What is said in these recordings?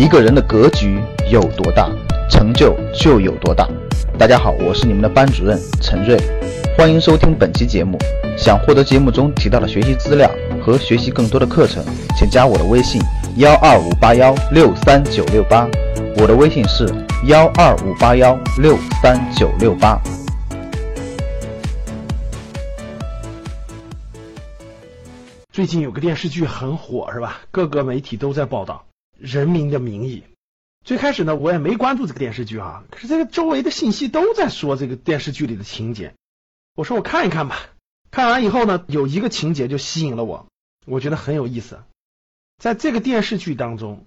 一个人的格局有多大，成就就有多大。大家好，我是你们的班主任陈瑞，欢迎收听本期节目。想获得节目中提到的学习资料和学习更多的课程，请加我的微信幺二五八幺六三九六八。我的微信是幺二五八幺六三九六八。最近有个电视剧很火，是吧？各个媒体都在报道《人民的名义》。最开始呢，我也没关注这个电视剧啊，可是这个周围的信息都在说这个电视剧里的情节。我说我看一看吧。看完以后呢，有一个情节就吸引了我，我觉得很有意思。在这个电视剧当中，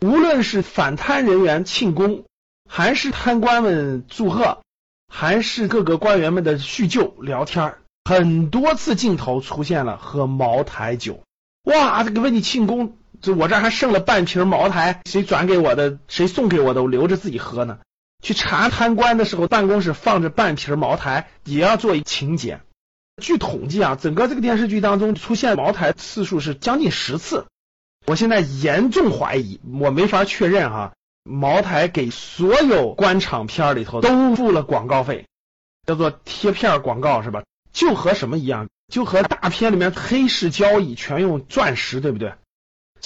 无论是反贪人员庆功，还是贪官们祝贺，还是各个官员们的叙旧聊天很多次镜头出现了喝茅台酒，哇，这个为你庆功，这我这还剩了半瓶茅台，谁转给我的，谁送给我的，我留着自己喝呢。去查贪官的时候，办公室放着半瓶茅台，也要做一请柬。据统计啊，整个这个电视剧当中出现茅台次数是将近十次。我现在严重怀疑，我没法确认哈，茅台给所有官场片里头都付了广告费，叫做贴片广告是吧？就和什么一样？就和大片里面黑市交易全用钻石，对不对？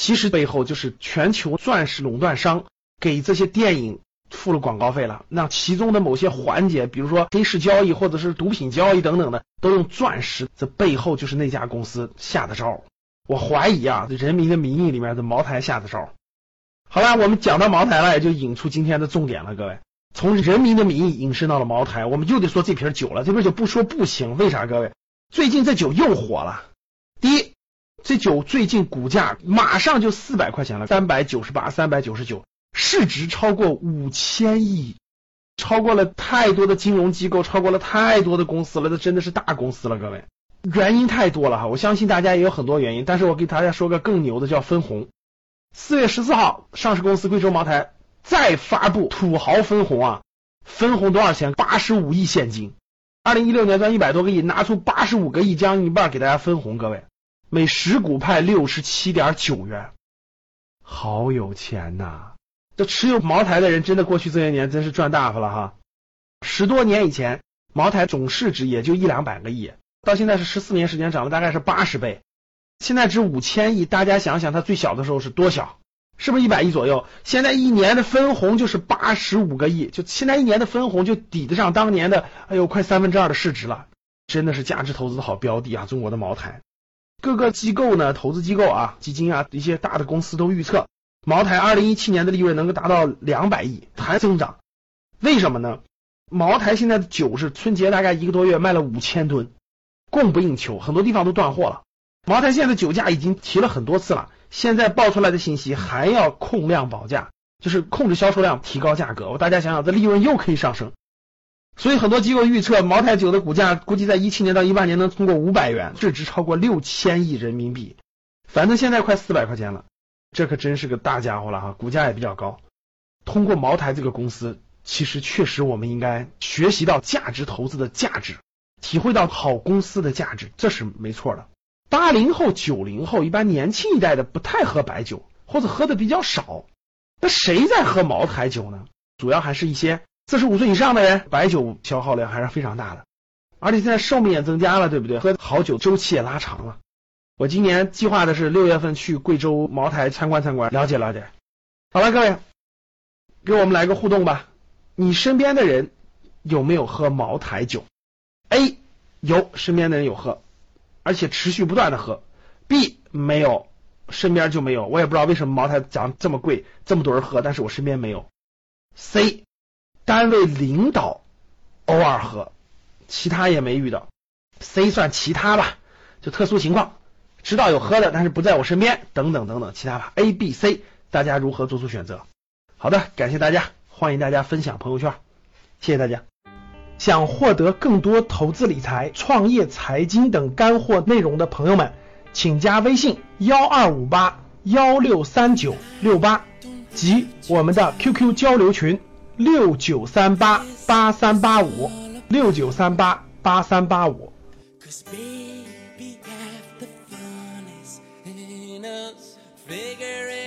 其实背后就是全球钻石垄断商给这些电影付了广告费了，那其中的某些环节，比如说黑市交易或者是毒品交易等等的，都用钻石，这背后就是那家公司下的招。我怀疑啊，《人民的名义》里面的茅台下的招。好了，我们讲到茅台了，也就引出今天的重点了，各位。从人民的名义引申到了茅台，我们又得说这瓶酒了。这瓶酒不说不行，为啥？各位，最近这酒又火了。这酒最近股价马上就四百块钱了，三百九十八、三百九十九，市值超过五千亿，超过了太多的金融机构，超过了太多的公司了，这真的是大公司了，各位。原因太多了哈，我相信大家也有很多原因，但是我给大家说个更牛的，叫分红。四月十四号，上市公司贵州茅台。再发布土豪分红啊！分红多少钱？八十五亿现金。二零一六年赚一百多个亿，拿出八十五个亿，将一半给大家分红。各位，每十股派六十七点九元，好有钱呐！这持有茅台的人，真的过去这些年真是赚大发了哈。十多年以前，茅台总市值也就一两百个亿，到现在是十四年时间涨了大概是八十倍，现在值五千亿。大家想想，它最小的时候是多小？是不是一百亿左右？现在一年的分红就是八十五个亿，就现在一年的分红就抵得上当年的，哎呦，快三分之二的市值了，真的是价值投资的好标的啊！中国的茅台，各个机构呢，投资机构啊，基金啊，一些大的公司都预测，茅台二零一七年的利润能够达到两百亿，还增长。为什么呢？茅台现在的酒是春节大概一个多月卖了五千吨，供不应求，很多地方都断货了。茅台现在的酒价已经提了很多次了。现在爆出来的信息还要控量保价，就是控制销售量，提高价格。我大家想想，这利润又可以上升。所以很多机构预测，茅台酒的股价估计在一七年到一八年能通过五百元，市值超过六千亿人民币。反正现在快四百块钱了，这可真是个大家伙了哈，股价也比较高。通过茅台这个公司，其实确实我们应该学习到价值投资的价值，体会到好公司的价值，这是没错的。八零后、九零后一般年轻一代的不太喝白酒，或者喝的比较少。那谁在喝茅台酒呢？主要还是一些四十五岁以上的人，白酒消耗量还是非常大的。而且现在寿命也增加了，对不对？喝好酒周期也拉长了。我今年计划的是六月份去贵州茅台参观参观，了解了解。好了，各位，给我们来个互动吧。你身边的人有没有喝茅台酒？A 有，身边的人有喝。而且持续不断的喝，B 没有，身边就没有，我也不知道为什么茅台涨这么贵，这么多人喝，但是我身边没有。C 单位领导偶尔喝，其他也没遇到。C 算其他吧，就特殊情况，知道有喝的，但是不在我身边，等等等等，其他吧。A、B、C，大家如何做出选择？好的，感谢大家，欢迎大家分享朋友圈，谢谢大家。想获得更多投资理财、创业财经等干货内容的朋友们，请加微信幺二五八幺六三九六八及我们的 QQ 交流群六九三八八三八五六九三八八三八五。Figure